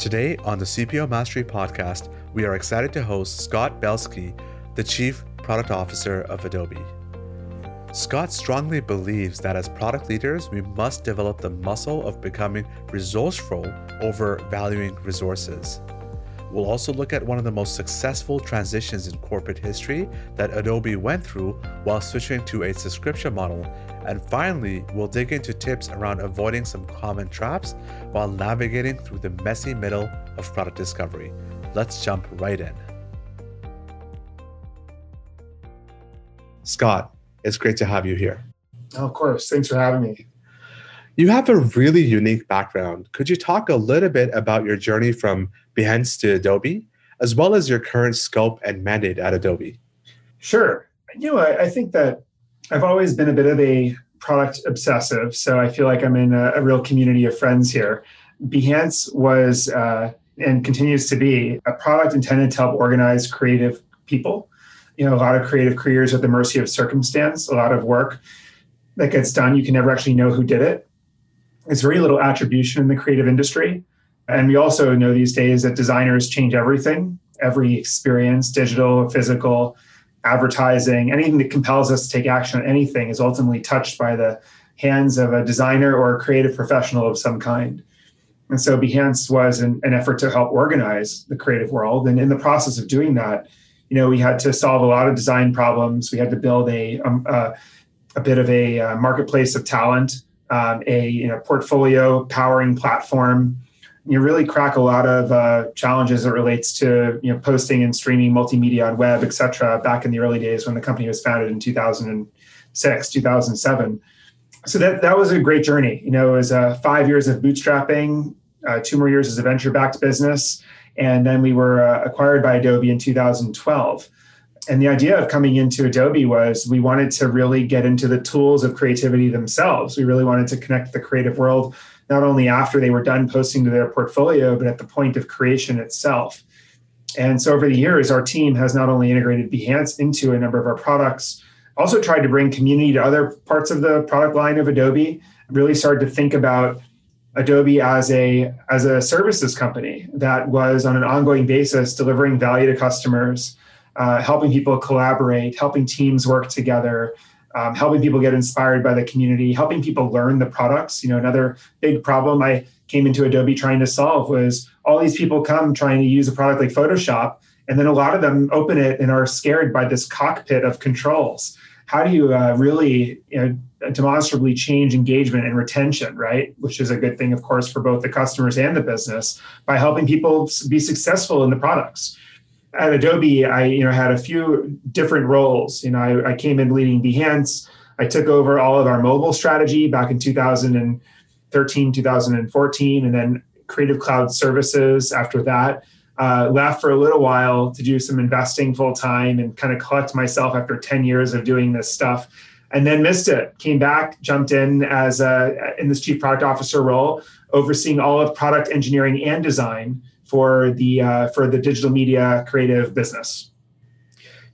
Today on the CPO Mastery podcast, we are excited to host Scott Belsky, the Chief Product Officer of Adobe. Scott strongly believes that as product leaders, we must develop the muscle of becoming resourceful over valuing resources. We'll also look at one of the most successful transitions in corporate history that Adobe went through while switching to a subscription model. And finally, we'll dig into tips around avoiding some common traps while navigating through the messy middle of product discovery. Let's jump right in. Scott, it's great to have you here. Oh, of course. Thanks for having me. You have a really unique background. Could you talk a little bit about your journey from Behance to Adobe, as well as your current scope and mandate at Adobe? Sure. You know, I, I think that I've always been a bit of a product obsessive, so I feel like I'm in a, a real community of friends here. Behance was uh, and continues to be a product intended to help organize creative people. You know, a lot of creative careers at the mercy of circumstance, a lot of work that gets done. You can never actually know who did it. There's very little attribution in the creative industry. And we also know these days that designers change everything, every experience, digital, physical, advertising, anything that compels us to take action on anything is ultimately touched by the hands of a designer or a creative professional of some kind. And so Behance was an, an effort to help organize the creative world. And in the process of doing that, you know, we had to solve a lot of design problems. We had to build a, um, a bit of a uh, marketplace of talent, um, a you know, portfolio powering platform, you really crack a lot of uh, challenges that relates to you know posting and streaming multimedia on web, et cetera, back in the early days when the company was founded in 2006, 2007. So that, that was a great journey. You know, it was uh, five years of bootstrapping, uh, two more years as a venture-backed business, and then we were uh, acquired by Adobe in 2012. And the idea of coming into Adobe was we wanted to really get into the tools of creativity themselves. We really wanted to connect the creative world not only after they were done posting to their portfolio, but at the point of creation itself. And so over the years, our team has not only integrated Behance into a number of our products, also tried to bring community to other parts of the product line of Adobe, really started to think about Adobe as a as a services company that was on an ongoing basis delivering value to customers, uh, helping people collaborate, helping teams work together, um, helping people get inspired by the community, helping people learn the products. You know, another big problem I came into Adobe trying to solve was all these people come trying to use a product like Photoshop, and then a lot of them open it and are scared by this cockpit of controls. How do you uh, really you know, demonstrably change engagement and retention, right? Which is a good thing, of course, for both the customers and the business by helping people be successful in the products at Adobe, I you know had a few different roles. You know, I, I, came in leading Behance. I took over all of our mobile strategy back in 2013, 2014, and then Creative Cloud Services after that. Uh, left for a little while to do some investing full time and kind of collect myself after 10 years of doing this stuff and then missed it came back jumped in as a, in this chief product officer role overseeing all of product engineering and design for the uh, for the digital media creative business.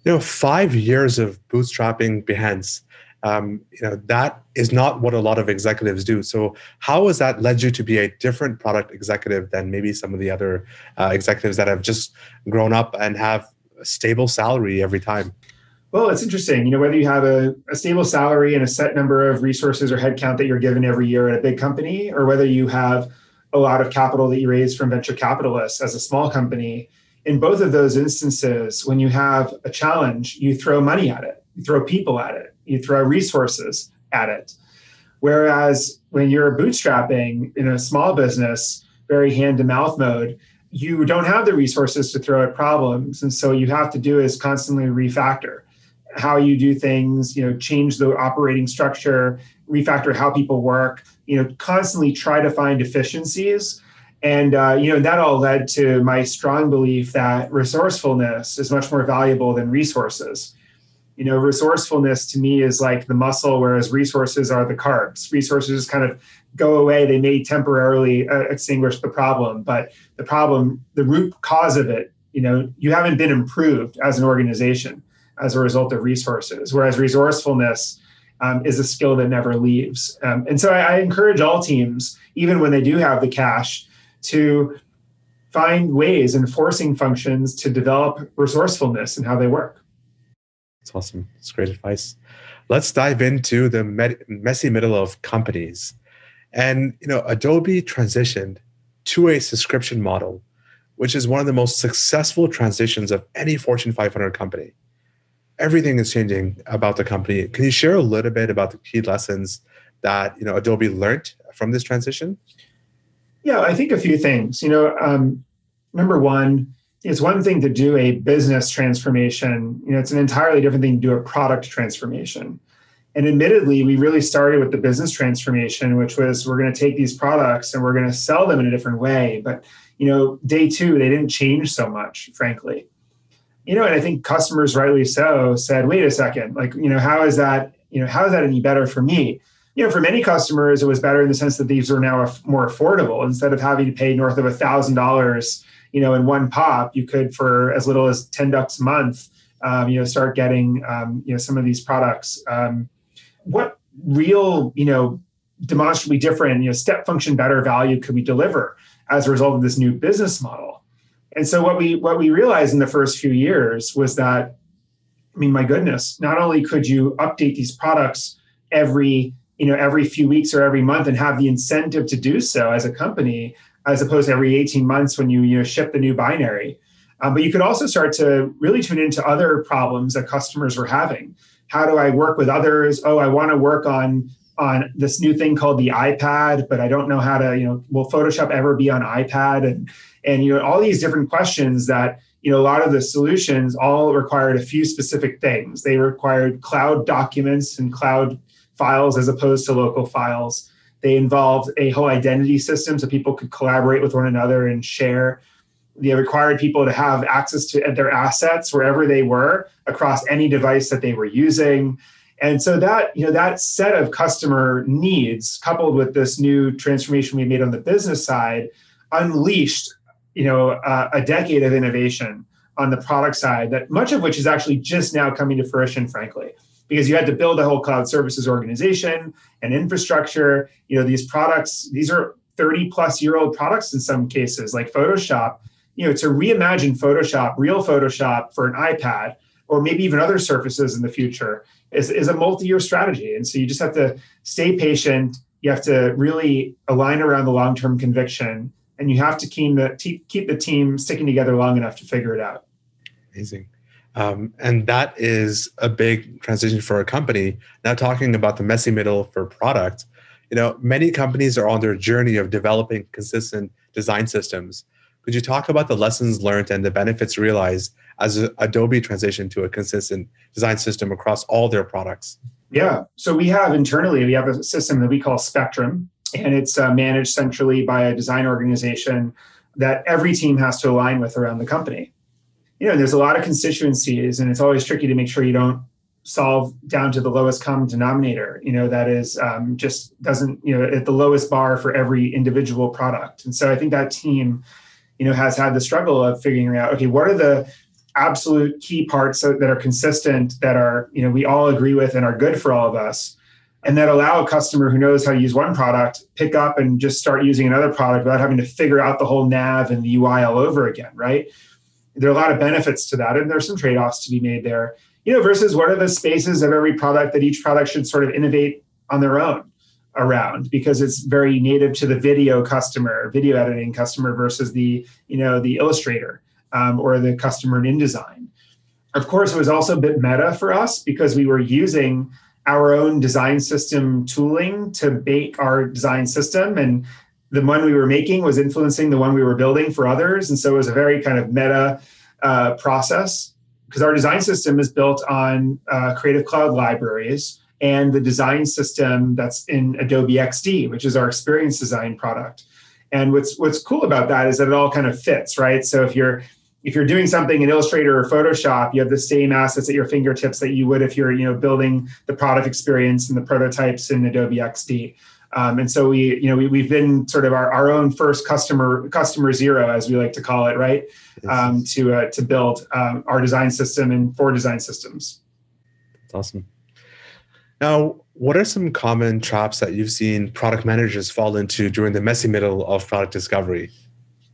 You know, five years of bootstrapping Behance. Um, you know that is not what a lot of executives do. So, how has that led you to be a different product executive than maybe some of the other uh, executives that have just grown up and have a stable salary every time? Well, it's interesting. You know, whether you have a, a, stable salary and a set number of resources or headcount that you're given every year at a big company, or whether you have a lot of capital that you raise from venture capitalists as a small company. In both of those instances, when you have a challenge, you throw money at it, you throw people at it, you throw resources at it. Whereas when you're bootstrapping in a small business, very hand to mouth mode, you don't have the resources to throw at problems. And so what you have to do is constantly refactor how you do things, you know, change the operating structure, refactor how people work, you know, constantly try to find efficiencies. And, uh, you know, that all led to my strong belief that resourcefulness is much more valuable than resources. You know, resourcefulness to me is like the muscle, whereas resources are the carbs. Resources kind of go away. They may temporarily uh, extinguish the problem, but the problem, the root cause of it, you know, you haven't been improved as an organization as a result of resources. Whereas resourcefulness um, is a skill that never leaves. Um, and so I, I, encourage all teams, even when they do have the cash, to find ways and forcing functions to develop resourcefulness in how they work. That's awesome. That's great advice. Let's dive into the med- messy middle of companies. And you know, Adobe transitioned to a subscription model, which is one of the most successful transitions of any Fortune 500 company. Everything is changing about the company. Can you share a little bit about the key lessons that you know Adobe learned from this transition? Yeah, I think a few things. You know, um, number one, it's one thing to do a business transformation. You know, it's an entirely different thing to do a product transformation. And admittedly, we really started with the business transformation, which was we're going to take these products and we're going to sell them in a different way. But you know, day two, they didn't change so much, frankly. You know, and I think customers, rightly so, said, "Wait a second, like, you know, how is that? You know, how is that any better for me?" You know, for many customers, it was better in the sense that these are now more affordable. Instead of having to pay north of a thousand dollars, you know, in one pop, you could for as little as ten bucks a month, um, you know, start getting, um, you know, some of these products. Um, what real, you know, demonstrably different, you know, step function better value could we deliver as a result of this new business model? And so what we what we realized in the first few years was that, I mean, my goodness, not only could you update these products every you know every few weeks or every month and have the incentive to do so as a company as opposed to every 18 months when you you know ship the new binary um, but you could also start to really tune into other problems that customers were having how do I work with others? Oh, I want to work on on this new thing called the iPad, but I don't know how to, you know, will Photoshop ever be on iPad? And and you know, all these different questions that you know a lot of the solutions all required a few specific things. They required cloud documents and cloud files as opposed to local files. They involved a whole identity system so people could collaborate with one another and share they required people to have access to their assets wherever they were across any device that they were using and so that you know that set of customer needs coupled with this new transformation we made on the business side unleashed you know uh, a decade of innovation on the product side that much of which is actually just now coming to fruition frankly. Because you had to build a whole cloud services organization and infrastructure. You know these products these are 30 plus year old products in some cases like photoshop. You know, to reimagine Photoshop, real Photoshop for an iPad, or maybe even other surfaces in the future, is, is a multi-year strategy. And so you just have to stay patient. You have to really align around the long-term conviction, and you have to keep the keep the team sticking together long enough to figure it out. Amazing. Um, and that is a big transition for a company. Now, talking about the messy middle for product, you know, many companies are on their journey of developing consistent design systems could you talk about the lessons learned and the benefits realized as Adobe transitioned to a consistent design system across all their products? Yeah. So we have internally, we have a system that we call Spectrum, and it's uh, managed centrally by a design organization that every team has to align with around the company. You know, there's a lot of constituencies, and it's always tricky to make sure you don't solve down to the lowest common denominator. You know, that is um, just doesn't you know at the lowest bar for every individual product. And so I think that team you know has had the struggle of figuring out okay what are the absolute key parts that are consistent that are you know we all agree with and are good for all of us and that allow a customer who knows how to use one product pick up and just start using another product without having to figure out the whole nav and the ui all over again right? There are a lot of benefits to that and there's some trade-offs to be made there you know versus what are the spaces of every product that each product should sort of innovate on their own around because it's very native to the video customer, video editing customer versus the you know the illustrator um, or the customer in InDesign. Of course, it was also a bit meta for us because we were using our own design system tooling to bake our design system and the one we were making was influencing the one we were building for others and so it was a very kind of meta uh, process because our design system is built on uh, creative cloud libraries and the design system that's in Adobe XD, which is our experience design product. And what's what's cool about that is that it all kind of fits, right? So if you're if you're doing something in Illustrator or Photoshop, you have the same assets at your fingertips that you would if you're you know building the product experience and the prototypes in Adobe XD. Um, and so we you know we, we've been sort of our, our own first customer customer zero as we like to call it, right? Um, to uh, to build um, our design system and for design systems. That's awesome. Now, what are some common traps that you've seen product managers fall into during the messy middle of product discovery?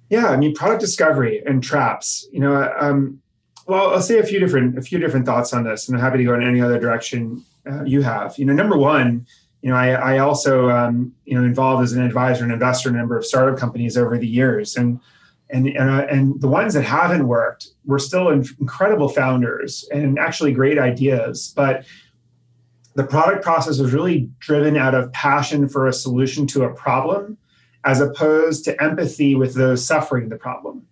Yeah, I mean, product discovery and traps. You know, um, well, I'll say a few different a few different thoughts on this, and I'm happy to go in any other direction uh, you have. You know, number one, you know, I, I also um, you know involved as an advisor and investor in a number of startup companies over the years, and and and, uh, and the ones that haven't worked were still incredible founders and actually great ideas, but the product process was really driven out of passion for a solution to a problem as opposed to empathy with those suffering the problem.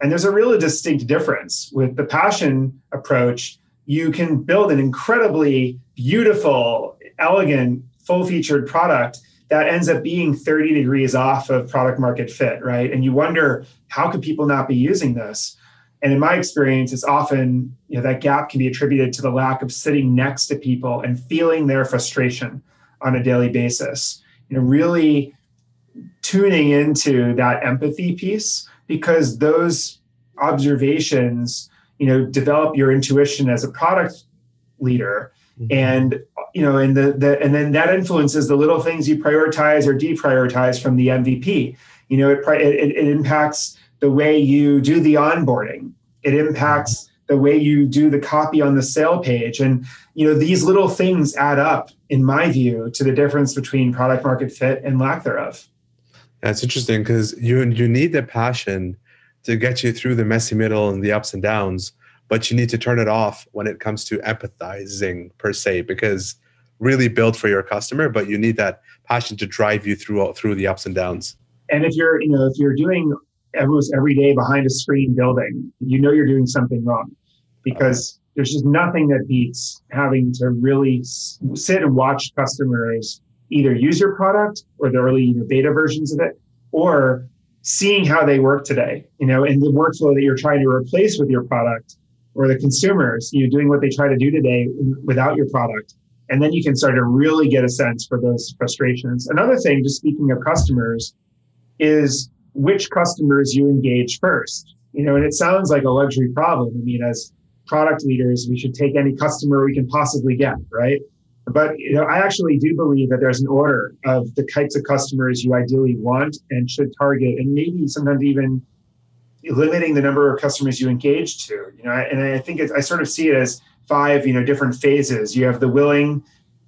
And there's a really distinct difference with the passion approach. You can build an incredibly beautiful, elegant, full featured product that ends up being 30 degrees off of product market fit, right? And you wonder, how could people not be using this? And in my experience, it's often you know, that gap can be attributed to the lack of sitting next to people and feeling their frustration on a daily basis. You know, really tuning into that empathy piece because those observations, you know, develop your intuition as a product leader. Mm-hmm. And you know, and the, the and then that influences the little things you prioritize or deprioritize from the MVP. You know, it, it, it impacts the way you do the onboarding. It impacts the way you do the copy on the sale page. And you know, these little things add up, in my view, to the difference between product market fit and lack thereof. That's interesting because you you need the passion to get you through the messy middle and the ups and downs, but you need to turn it off when it comes to empathizing per se, because really built for your customer, but you need that passion to drive you through through the ups and downs. And if you're, you know, if you're doing almost every day behind a screen building, you know you're doing something wrong because there's just nothing that beats having to really sit and watch customers either use your product or the early you know, beta versions of it, or seeing how they work today, you know, in the workflow that you're trying to replace with your product or the consumers, you know, doing what they try to do today without your product. And then you can start to really get a sense for those frustrations. Another thing, just speaking of customers, is which customers you engage first. You know, and it sounds like a luxury problem. I mean, as product leaders, we should take any customer we can possibly get, right? But you know, I actually do believe that there's an order of the types of customers you ideally want and should target, and maybe sometimes even limiting the number of customers you engage to. You know, and I think I sort of see it as five, you know, different phases. You have the willing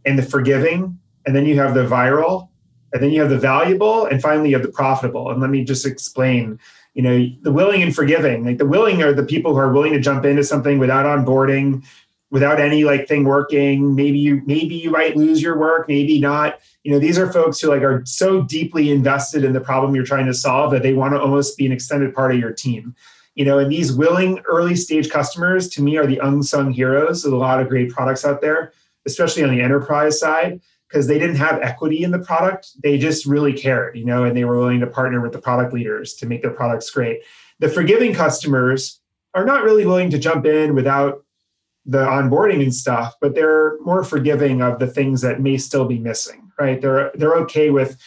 and the forgiving, and then you have the viral, and then you have the valuable, and finally you have the profitable. And let me just explain. You know, the willing and forgiving. Like the willing are the people who are willing to jump into something without onboarding, without any like thing working maybe you maybe you might lose your work maybe not you know these are folks who like are so deeply invested in the problem you're trying to solve that they want to almost be an extended part of your team you know and these willing early stage customers to me are the unsung heroes of a lot of great products out there especially on the enterprise side because they didn't have equity in the product they just really cared you know and they were willing to partner with the product leaders to make their products great the forgiving customers are not really willing to jump in without the onboarding and stuff, but they're more forgiving of the things that may still be missing, right? They're they're okay with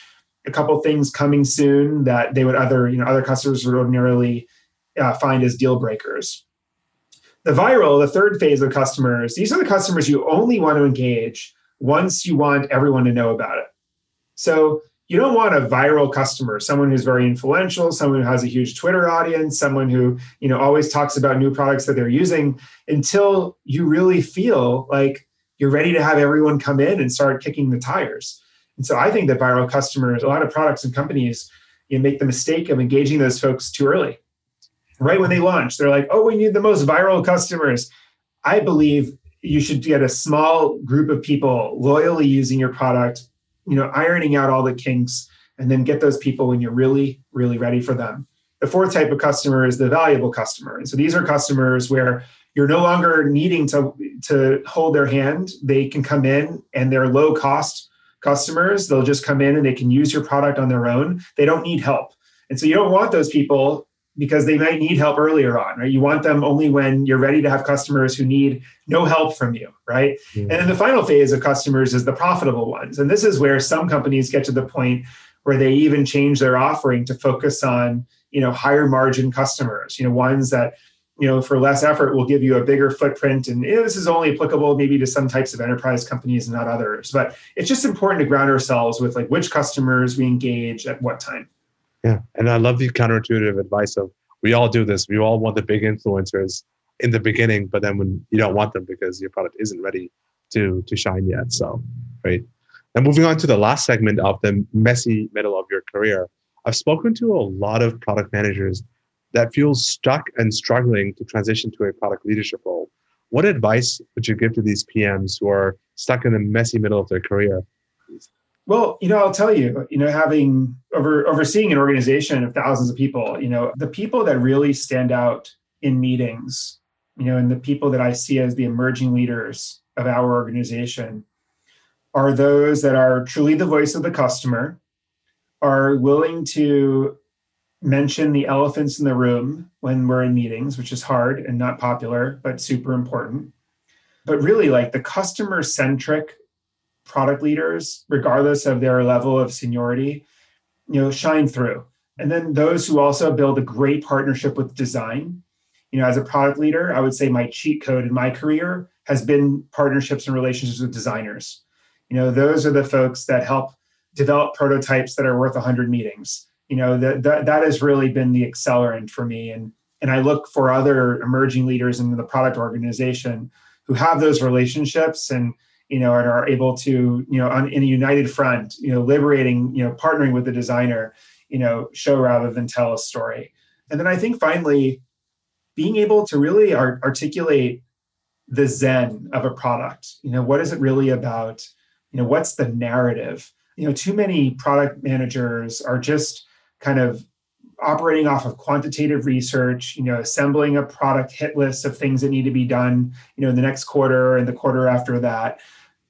a couple things coming soon that they would other you know other customers would ordinarily uh, find as deal breakers. The viral, the third phase of customers, these are the customers you only want to engage once you want everyone to know about it. So you don't want a viral customer, someone who's very influential, someone who has a huge Twitter audience, someone who, you know, always talks about new products that they're using until you really feel like you're ready to have everyone come in and start kicking the tires. And so I think that viral customers, a lot of products and companies, you know, make the mistake of engaging those folks too early. Right when they launch, they're like, "Oh, we need the most viral customers." I believe you should get a small group of people loyally using your product you know, ironing out all the kinks and then get those people when you're really, really ready for them. The fourth type of customer is the valuable customer. And so these are customers where you're no longer needing to, to hold their hand. They can come in and they're low cost customers. They'll just come in and they can use your product on their own. They don't need help. And so you don't want those people because they might need help earlier on, right? You want them only when you're ready to have customers who need no help from you, right? Mm-hmm. And then the final phase of customers is the profitable ones. And this is where some companies get to the point where they even change their offering to focus on, you know, higher margin customers, you know, ones that, you know, for less effort will give you a bigger footprint. And you know, this is only applicable maybe to some types of enterprise companies and not others. But it's just important to ground ourselves with like which customers we engage at what time. Yeah. And I love the counterintuitive advice of we all do this. We all want the big influencers in the beginning, but then when you don't want them because your product isn't ready to to shine yet. So great. And moving on to the last segment of the messy middle of your career, I've spoken to a lot of product managers that feel stuck and struggling to transition to a product leadership role. What advice would you give to these PMs who are stuck in the messy middle of their career? Well, you know, I'll tell you, you know, having over overseeing an organization of thousands of people, you know, the people that really stand out in meetings, you know, and the people that I see as the emerging leaders of our organization are those that are truly the voice of the customer, are willing to mention the elephants in the room when we're in meetings, which is hard and not popular, but super important. But really, like the customer centric product leaders, regardless of their level of seniority, you know, shine through. And then those who also build a great partnership with design. You know, as a product leader, I would say my cheat code in my career has been partnerships and relationships with designers. You know, those are the folks that help develop prototypes that are worth 100 meetings. You know, that, that, that has really been the accelerant for me. And, and I look for other emerging leaders in the product organization who have those relationships and you know, and are able to, you know, on, in a united front, you know, liberating, you know, partnering with the designer, you know, show rather than tell a story. And then I think finally, being able to really art- articulate the zen of a product. You know, what is it really about? You know, what's the narrative? You know, too many product managers are just kind of operating off of quantitative research, you know, assembling a product hit list of things that need to be done, you know, in the next quarter and the quarter after that.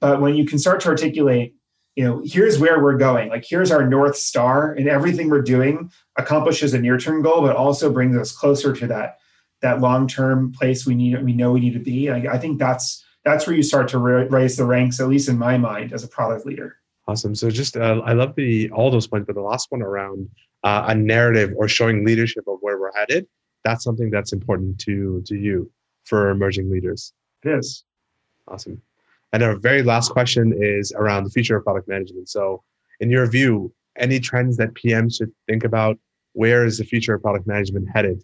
But when you can start to articulate, you know, here's where we're going, like here's our North Star, and everything we're doing accomplishes a near-term goal, but also brings us closer to that that long-term place we need we know we need to be. I, I think that's that's where you start to raise the ranks, at least in my mind, as a product leader. Awesome. So just uh, I love the all those points, but the last one around uh, a narrative or showing leadership of where we're headed, that's something that's important to to you for emerging leaders. It is. Awesome. And our very last question is around the future of product management. So, in your view, any trends that PMs should think about? Where is the future of product management headed?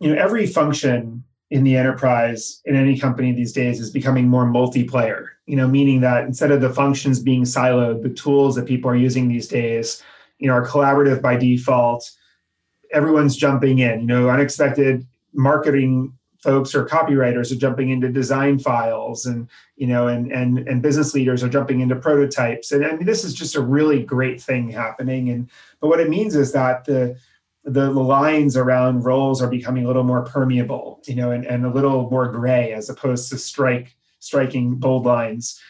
You know, every function in the enterprise in any company these days is becoming more multiplayer. You know, meaning that instead of the functions being siloed, the tools that people are using these days you know are collaborative by default. Everyone's jumping in you know unexpected marketing folks or copywriters are jumping into design files and you know and and and business leaders are jumping into prototypes. And i mean this is just a really great thing happening. And but what it means is that the the, lines around roles are becoming a little more permeable you know and, and a little more gray as opposed to strike striking bold lines.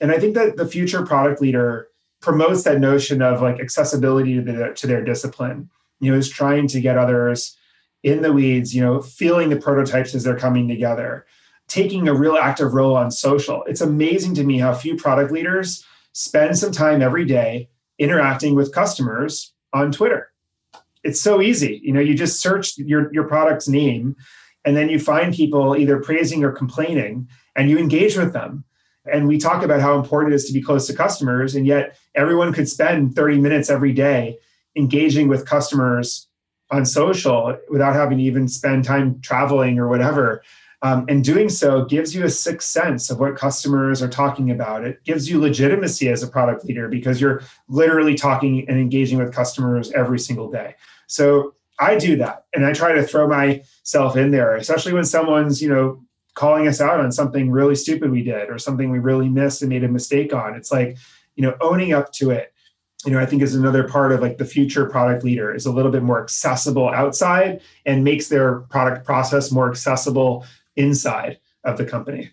And i think that the future product leader promotes that notion of like accessibility to, the, to their discipline. You know is trying to get others in the weeds you know feeling the prototypes as they're coming together taking a real active role on social. It's amazing to me how few product leaders spend some time every day interacting with customers on twitter. It's so easy. You know you just search your, your product's name and then you find people either praising or complaining and you engage with them and we talk about how important it is to be close to customers. And yet, everyone could spend 30 minutes every day engaging with customers on social without having to even spend time traveling or whatever. Um, and doing so gives you a sixth sense of what customers are talking about. It gives you legitimacy as a product leader because you're literally talking and engaging with customers every single day. So I do that and I try to throw myself in there, especially when someone's, you know, calling us out on something really stupid we did or something we really missed and made a mistake on. It's like, you know, owning up to it, you know, I think is another part of like the future product leader is a little bit more accessible outside and makes their product process more accessible inside of the company.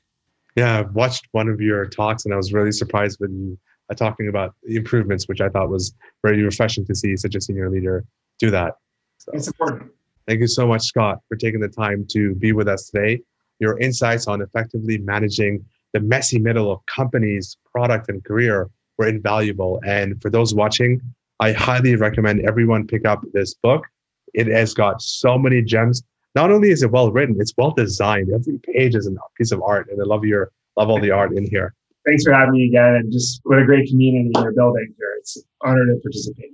Yeah, I watched one of your talks and I was really surprised when you uh, talking about the improvements, which I thought was very refreshing to see such a senior leader do that. So, it's important. Thank you so much, Scott, for taking the time to be with us today your insights on effectively managing the messy middle of companies, product, and career were invaluable. And for those watching, I highly recommend everyone pick up this book. It has got so many gems. Not only is it well written, it's well designed. Every page is a piece of art, and I love your love all the art in here. Thanks for having me again, and just what a great community you're building here. It's an honor to participate.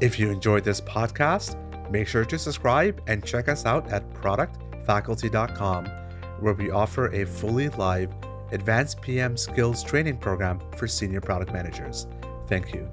If you enjoyed this podcast, make sure to subscribe and check us out at productfaculty.com, where we offer a fully live advanced PM skills training program for senior product managers. Thank you.